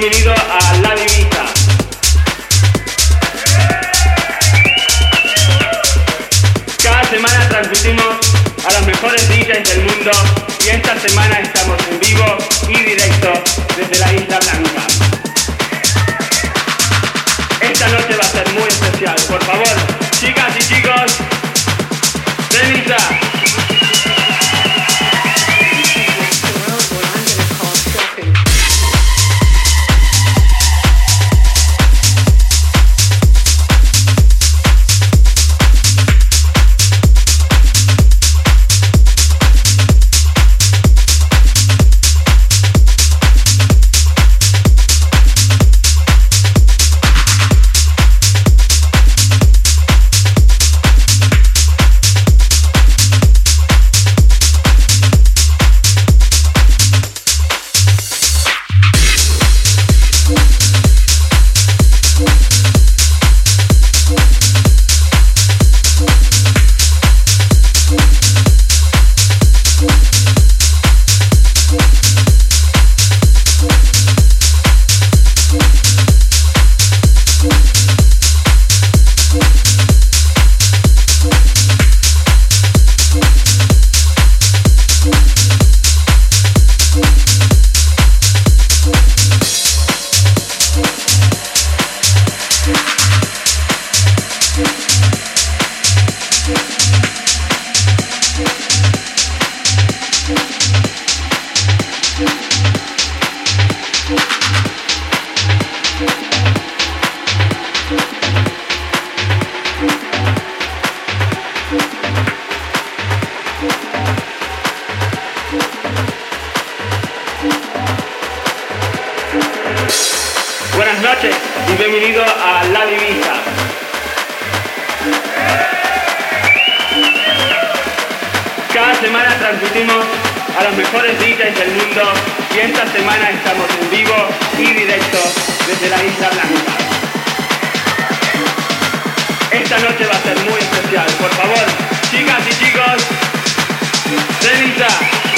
bienvenido a La Divisa. Cada semana transmitimos a los mejores DJs del mundo y esta semana estamos en vivo y directo desde la Isla Blanca. Esta noche va a ser muy especial, por favor, chicas y chicos, de a La Divisa. Cada semana transmitimos a los mejores DJs del mundo y esta semana estamos en vivo y directo desde la Isla Blanca. Esta noche va a ser muy especial, por favor, chicas y chicos, denisa.